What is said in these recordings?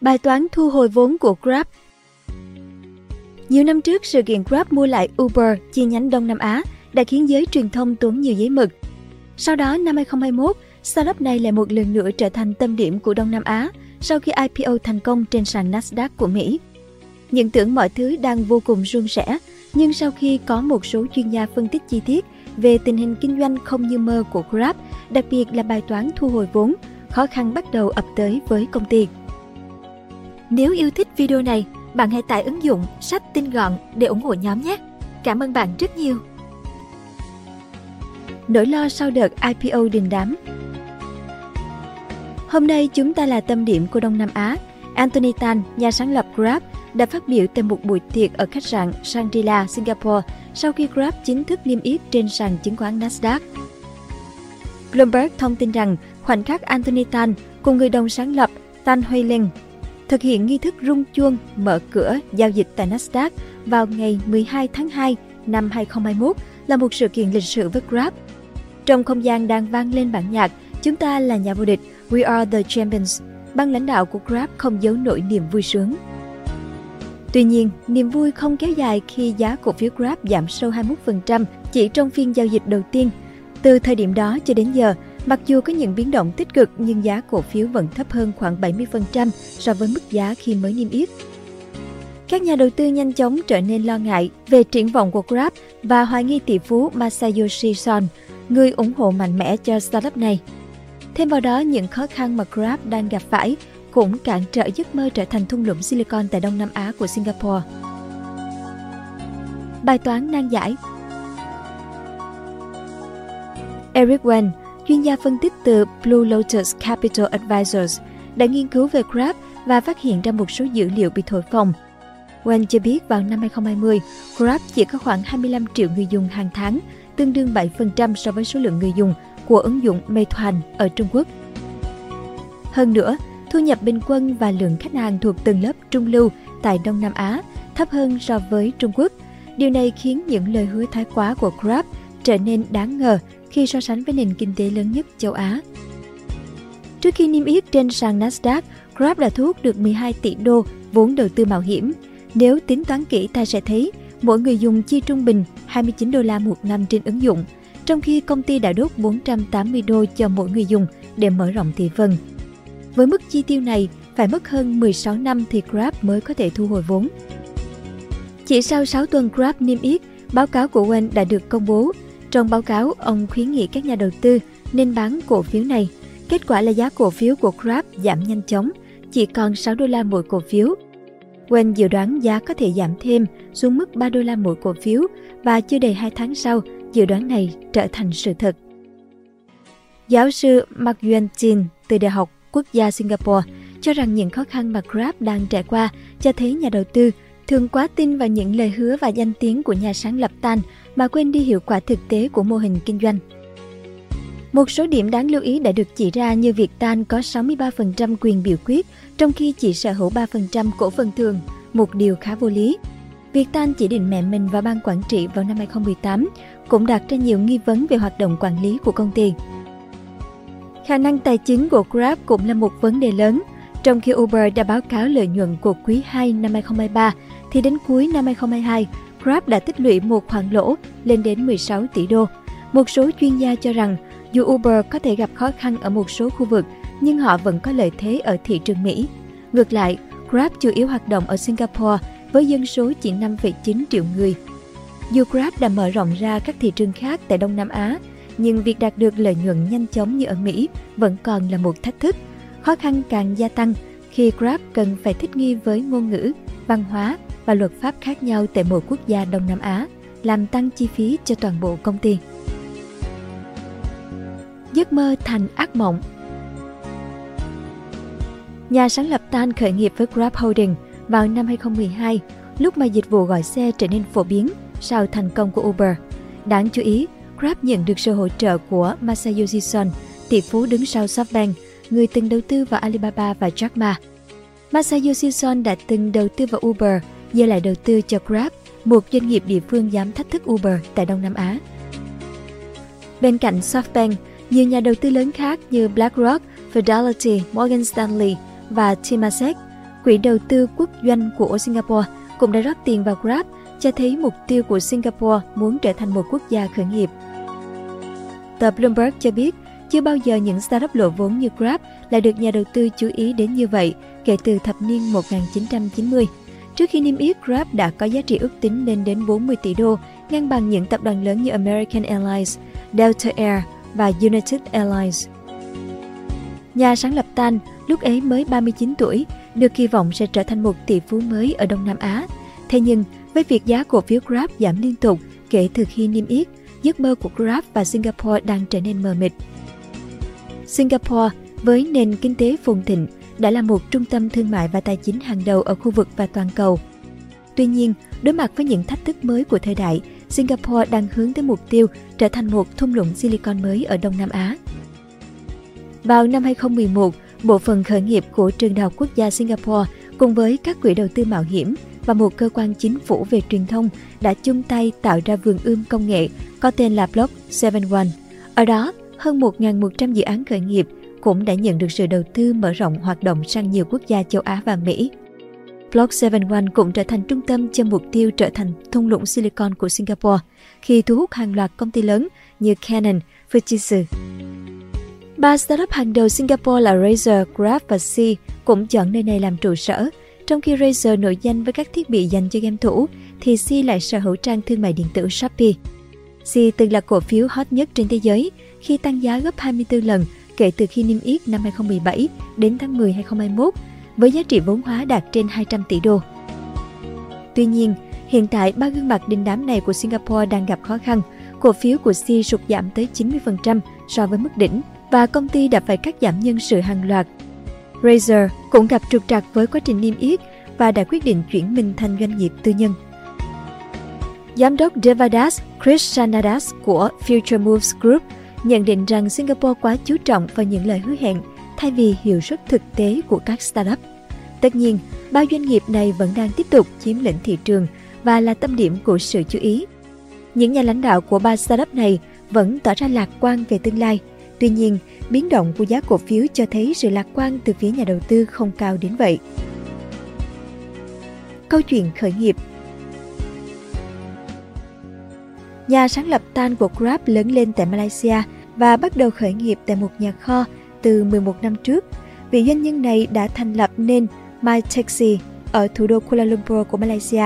Bài toán thu hồi vốn của Grab Nhiều năm trước, sự kiện Grab mua lại Uber chi nhánh Đông Nam Á đã khiến giới truyền thông tốn nhiều giấy mực. Sau đó, năm 2021, startup này lại một lần nữa trở thành tâm điểm của Đông Nam Á sau khi IPO thành công trên sàn Nasdaq của Mỹ. Những tưởng mọi thứ đang vô cùng suôn sẻ, nhưng sau khi có một số chuyên gia phân tích chi tiết về tình hình kinh doanh không như mơ của Grab, đặc biệt là bài toán thu hồi vốn, khó khăn bắt đầu ập tới với công ty. Nếu yêu thích video này, bạn hãy tải ứng dụng sách tin gọn để ủng hộ nhóm nhé. Cảm ơn bạn rất nhiều. Nỗi lo sau đợt IPO đình đám Hôm nay chúng ta là tâm điểm của Đông Nam Á. Anthony Tan, nhà sáng lập Grab, đã phát biểu tại một buổi tiệc ở khách sạn Shangri-La, Singapore sau khi Grab chính thức niêm yết trên sàn chứng khoán Nasdaq. Bloomberg thông tin rằng khoảnh khắc Anthony Tan cùng người đồng sáng lập Tan Huy Linh thực hiện nghi thức rung chuông mở cửa giao dịch tại Nasdaq vào ngày 12 tháng 2 năm 2021 là một sự kiện lịch sử với Grab. Trong không gian đang vang lên bản nhạc Chúng ta là nhà vô địch, We are the champions. Ban lãnh đạo của Grab không giấu nổi niềm vui sướng. Tuy nhiên, niềm vui không kéo dài khi giá cổ phiếu Grab giảm sâu 21% chỉ trong phiên giao dịch đầu tiên. Từ thời điểm đó cho đến giờ, mặc dù có những biến động tích cực nhưng giá cổ phiếu vẫn thấp hơn khoảng 70% so với mức giá khi mới niêm yết. Các nhà đầu tư nhanh chóng trở nên lo ngại về triển vọng của Grab và hoài nghi tỷ phú Masayoshi Son, người ủng hộ mạnh mẽ cho startup này. Thêm vào đó, những khó khăn mà Grab đang gặp phải cũng cản trở giấc mơ trở thành thung lũng Silicon tại Đông Nam Á của Singapore. Bài toán nan giải Eric Wen, chuyên gia phân tích từ Blue Lotus Capital Advisors, đã nghiên cứu về Grab và phát hiện ra một số dữ liệu bị thổi phồng. Wen cho biết vào năm 2020, Grab chỉ có khoảng 25 triệu người dùng hàng tháng, tương đương 7% so với số lượng người dùng của ứng dụng Meituan ở Trung Quốc. Hơn nữa, thu nhập bình quân và lượng khách hàng thuộc tầng lớp trung lưu tại Đông Nam Á thấp hơn so với Trung Quốc. Điều này khiến những lời hứa thái quá của Grab trở nên đáng ngờ khi so sánh với nền kinh tế lớn nhất châu Á. Trước khi niêm yết trên sàn Nasdaq, Grab đã thu hút được 12 tỷ đô vốn đầu tư mạo hiểm. Nếu tính toán kỹ ta sẽ thấy mỗi người dùng chi trung bình 29 đô la một năm trên ứng dụng – trong khi công ty đã đốt 480 đô cho mỗi người dùng để mở rộng thị phần. Với mức chi tiêu này, phải mất hơn 16 năm thì Grab mới có thể thu hồi vốn. Chỉ sau 6 tuần Grab niêm yết, báo cáo của Wen đã được công bố. Trong báo cáo, ông khuyến nghị các nhà đầu tư nên bán cổ phiếu này. Kết quả là giá cổ phiếu của Grab giảm nhanh chóng, chỉ còn 6 đô la mỗi cổ phiếu. Wayne dự đoán giá có thể giảm thêm xuống mức 3 đô la mỗi cổ phiếu và chưa đầy 2 tháng sau, dự đoán này trở thành sự thật. Giáo sư Mark Yuan Jin từ Đại học Quốc gia Singapore cho rằng những khó khăn mà Grab đang trải qua cho thấy nhà đầu tư thường quá tin vào những lời hứa và danh tiếng của nhà sáng lập Tan mà quên đi hiệu quả thực tế của mô hình kinh doanh. Một số điểm đáng lưu ý đã được chỉ ra như việc Tan có 63% quyền biểu quyết trong khi chỉ sở hữu 3% cổ phần thường, một điều khá vô lý. Việc Tan chỉ định mẹ mình vào ban quản trị vào năm 2018 cũng đặt ra nhiều nghi vấn về hoạt động quản lý của công ty. Khả năng tài chính của Grab cũng là một vấn đề lớn. Trong khi Uber đã báo cáo lợi nhuận của quý 2 năm 2023, thì đến cuối năm 2022, Grab đã tích lũy một khoản lỗ lên đến 16 tỷ đô. Một số chuyên gia cho rằng dù Uber có thể gặp khó khăn ở một số khu vực, nhưng họ vẫn có lợi thế ở thị trường Mỹ. Ngược lại, Grab chủ yếu hoạt động ở Singapore với dân số chỉ 5,9 triệu người dù Grab đã mở rộng ra các thị trường khác tại Đông Nam Á, nhưng việc đạt được lợi nhuận nhanh chóng như ở Mỹ vẫn còn là một thách thức. Khó khăn càng gia tăng khi Grab cần phải thích nghi với ngôn ngữ, văn hóa và luật pháp khác nhau tại mỗi quốc gia Đông Nam Á, làm tăng chi phí cho toàn bộ công ty. Giấc mơ thành ác mộng Nhà sáng lập Tan khởi nghiệp với Grab Holding vào năm 2012, lúc mà dịch vụ gọi xe trở nên phổ biến sau thành công của Uber. Đáng chú ý, Grab nhận được sự hỗ trợ của Masayoshi Son, tỷ phú đứng sau SoftBank, người từng đầu tư vào Alibaba và Jack Ma. Masayoshi Son đã từng đầu tư vào Uber, giờ lại đầu tư cho Grab, một doanh nghiệp địa phương dám thách thức Uber tại Đông Nam Á. Bên cạnh SoftBank, nhiều nhà đầu tư lớn khác như BlackRock, Fidelity, Morgan Stanley và Temasek Quỹ đầu tư quốc doanh của Singapore cũng đã rót tiền vào Grab, cho thấy mục tiêu của Singapore muốn trở thành một quốc gia khởi nghiệp. Tờ Bloomberg cho biết, chưa bao giờ những startup lộ vốn như Grab lại được nhà đầu tư chú ý đến như vậy kể từ thập niên 1990. Trước khi niêm yết, Grab đã có giá trị ước tính lên đến 40 tỷ đô, ngang bằng những tập đoàn lớn như American Airlines, Delta Air và United Airlines. Nhà sáng lập Tan, lúc ấy mới 39 tuổi, được kỳ vọng sẽ trở thành một tỷ phú mới ở Đông Nam Á. Thế nhưng, với việc giá cổ phiếu Grab giảm liên tục kể từ khi niêm yết, giấc mơ của Grab và Singapore đang trở nên mờ mịt. Singapore với nền kinh tế phồn thịnh đã là một trung tâm thương mại và tài chính hàng đầu ở khu vực và toàn cầu. Tuy nhiên, đối mặt với những thách thức mới của thời đại, Singapore đang hướng tới mục tiêu trở thành một thung lũng silicon mới ở Đông Nam Á. Vào năm 2011, bộ phận khởi nghiệp của Trường Đại học Quốc gia Singapore cùng với các quỹ đầu tư mạo hiểm và một cơ quan chính phủ về truyền thông đã chung tay tạo ra vườn ươm công nghệ có tên là Block 71. Ở đó, hơn 1.100 dự án khởi nghiệp cũng đã nhận được sự đầu tư mở rộng hoạt động sang nhiều quốc gia châu Á và Mỹ. Block 71 cũng trở thành trung tâm cho mục tiêu trở thành thung lũng Silicon của Singapore khi thu hút hàng loạt công ty lớn như Canon, Fujitsu. Ba startup hàng đầu Singapore là Razer, Grab và C cũng chọn nơi này làm trụ sở. Trong khi Razer nổi danh với các thiết bị dành cho game thủ, thì C lại sở hữu trang thương mại điện tử Shopee. C từng là cổ phiếu hot nhất trên thế giới khi tăng giá gấp 24 lần kể từ khi niêm yết năm 2017 đến tháng 10 2021 với giá trị vốn hóa đạt trên 200 tỷ đô. Tuy nhiên, hiện tại ba gương mặt đình đám này của Singapore đang gặp khó khăn. Cổ phiếu của C sụt giảm tới 90% so với mức đỉnh và công ty đã phải cắt giảm nhân sự hàng loạt. Razer cũng gặp trục trặc với quá trình niêm yết và đã quyết định chuyển mình thành doanh nghiệp tư nhân. Giám đốc Devadas Krishnadas của Future Moves Group nhận định rằng Singapore quá chú trọng vào những lời hứa hẹn thay vì hiệu suất thực tế của các startup. Tất nhiên, ba doanh nghiệp này vẫn đang tiếp tục chiếm lĩnh thị trường và là tâm điểm của sự chú ý. Những nhà lãnh đạo của ba startup này vẫn tỏ ra lạc quan về tương lai. Tuy nhiên, biến động của giá cổ phiếu cho thấy sự lạc quan từ phía nhà đầu tư không cao đến vậy. Câu chuyện khởi nghiệp Nhà sáng lập Tan của Grab lớn lên tại Malaysia và bắt đầu khởi nghiệp tại một nhà kho từ 11 năm trước. Vị doanh nhân này đã thành lập nên MyTaxi ở thủ đô Kuala Lumpur của Malaysia,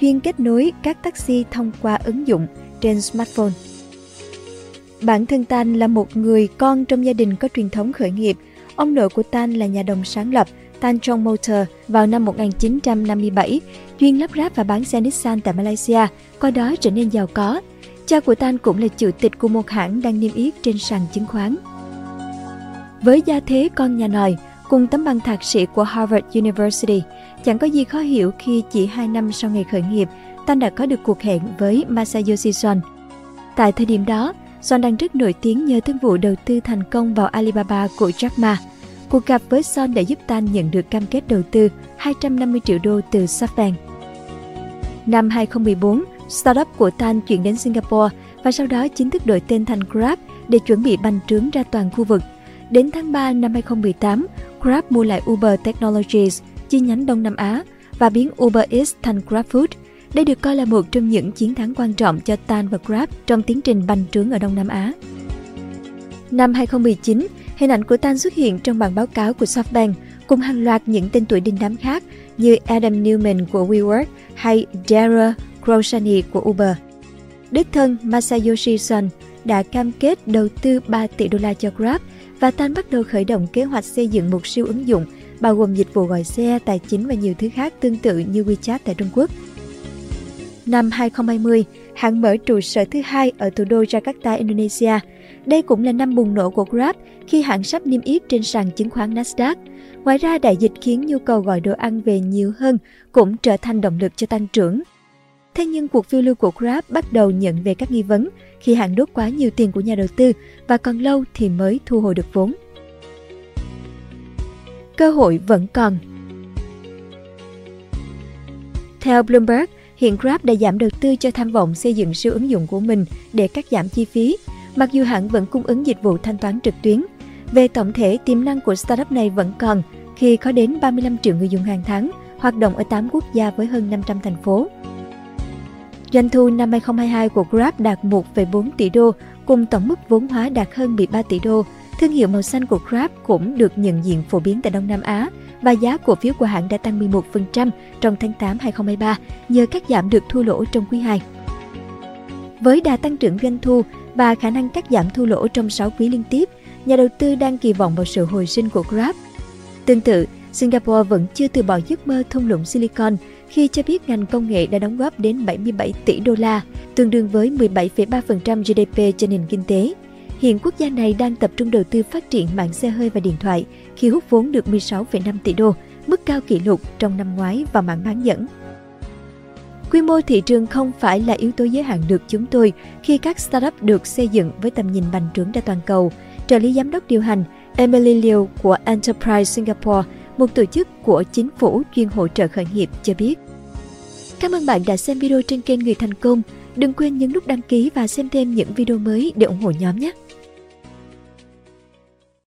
chuyên kết nối các taxi thông qua ứng dụng trên smartphone. Bản thân Tan là một người con trong gia đình có truyền thống khởi nghiệp. Ông nội của Tan là nhà đồng sáng lập Tan Motor vào năm 1957, chuyên lắp ráp và bán xe Nissan tại Malaysia, qua đó trở nên giàu có. Cha của Tan cũng là chủ tịch của một hãng đang niêm yết trên sàn chứng khoán. Với gia thế con nhà nòi, cùng tấm bằng thạc sĩ của Harvard University, chẳng có gì khó hiểu khi chỉ 2 năm sau ngày khởi nghiệp, Tan đã có được cuộc hẹn với Masayoshi Son. Tại thời điểm đó, Son đang rất nổi tiếng nhờ thương vụ đầu tư thành công vào Alibaba của Jack Ma. Cuộc gặp với Son đã giúp Tan nhận được cam kết đầu tư 250 triệu đô từ SoftBank. Năm 2014, startup của Tan chuyển đến Singapore và sau đó chính thức đổi tên thành Grab để chuẩn bị bành trướng ra toàn khu vực. Đến tháng 3 năm 2018, Grab mua lại Uber Technologies, chi nhánh Đông Nam Á, và biến Uber Eats thành GrabFood. Đây được coi là một trong những chiến thắng quan trọng cho Tan và Grab trong tiến trình bành trướng ở Đông Nam Á. Năm 2019, hình ảnh của Tan xuất hiện trong bản báo cáo của SoftBank cùng hàng loạt những tên tuổi đình đám khác như Adam Newman của WeWork hay Dara Khosani của Uber. Đích thân Masayoshi Son đã cam kết đầu tư 3 tỷ đô la cho Grab và Tan bắt đầu khởi động kế hoạch xây dựng một siêu ứng dụng bao gồm dịch vụ gọi xe, tài chính và nhiều thứ khác tương tự như WeChat tại Trung Quốc. Năm 2020, hãng mở trụ sở thứ hai ở thủ đô Jakarta, Indonesia. Đây cũng là năm bùng nổ của Grab khi hãng sắp niêm yết trên sàn chứng khoán Nasdaq. Ngoài ra, đại dịch khiến nhu cầu gọi đồ ăn về nhiều hơn cũng trở thành động lực cho tăng trưởng. Thế nhưng cuộc phiêu lưu của Grab bắt đầu nhận về các nghi vấn khi hãng đốt quá nhiều tiền của nhà đầu tư và còn lâu thì mới thu hồi được vốn. Cơ hội vẫn còn Theo Bloomberg, hiện Grab đã giảm đầu tư cho tham vọng xây dựng siêu ứng dụng của mình để cắt giảm chi phí, mặc dù hãng vẫn cung ứng dịch vụ thanh toán trực tuyến. Về tổng thể, tiềm năng của startup này vẫn còn khi có đến 35 triệu người dùng hàng tháng, hoạt động ở 8 quốc gia với hơn 500 thành phố. Doanh thu năm 2022 của Grab đạt 1,4 tỷ đô, cùng tổng mức vốn hóa đạt hơn 13 tỷ đô. Thương hiệu màu xanh của Grab cũng được nhận diện phổ biến tại Đông Nam Á và giá cổ phiếu của hãng đã tăng 11% trong tháng 8 2023 nhờ cắt giảm được thua lỗ trong quý 2. Với đà tăng trưởng doanh thu và khả năng cắt giảm thua lỗ trong 6 quý liên tiếp, nhà đầu tư đang kỳ vọng vào sự hồi sinh của Grab. Tương tự, Singapore vẫn chưa từ bỏ giấc mơ thung lũng Silicon khi cho biết ngành công nghệ đã đóng góp đến 77 tỷ đô la, tương đương với 17,3% GDP cho nền kinh tế. Hiện quốc gia này đang tập trung đầu tư phát triển mạng xe hơi và điện thoại khi hút vốn được 16,5 tỷ đô, mức cao kỷ lục trong năm ngoái vào mạng bán dẫn. Quy mô thị trường không phải là yếu tố giới hạn được chúng tôi khi các startup được xây dựng với tầm nhìn bành trướng ra toàn cầu. Trợ lý giám đốc điều hành Emily Liu của Enterprise Singapore, một tổ chức của chính phủ chuyên hỗ trợ khởi nghiệp cho biết. Cảm ơn bạn đã xem video trên kênh Người Thành Công. Đừng quên nhấn nút đăng ký và xem thêm những video mới để ủng hộ nhóm nhé!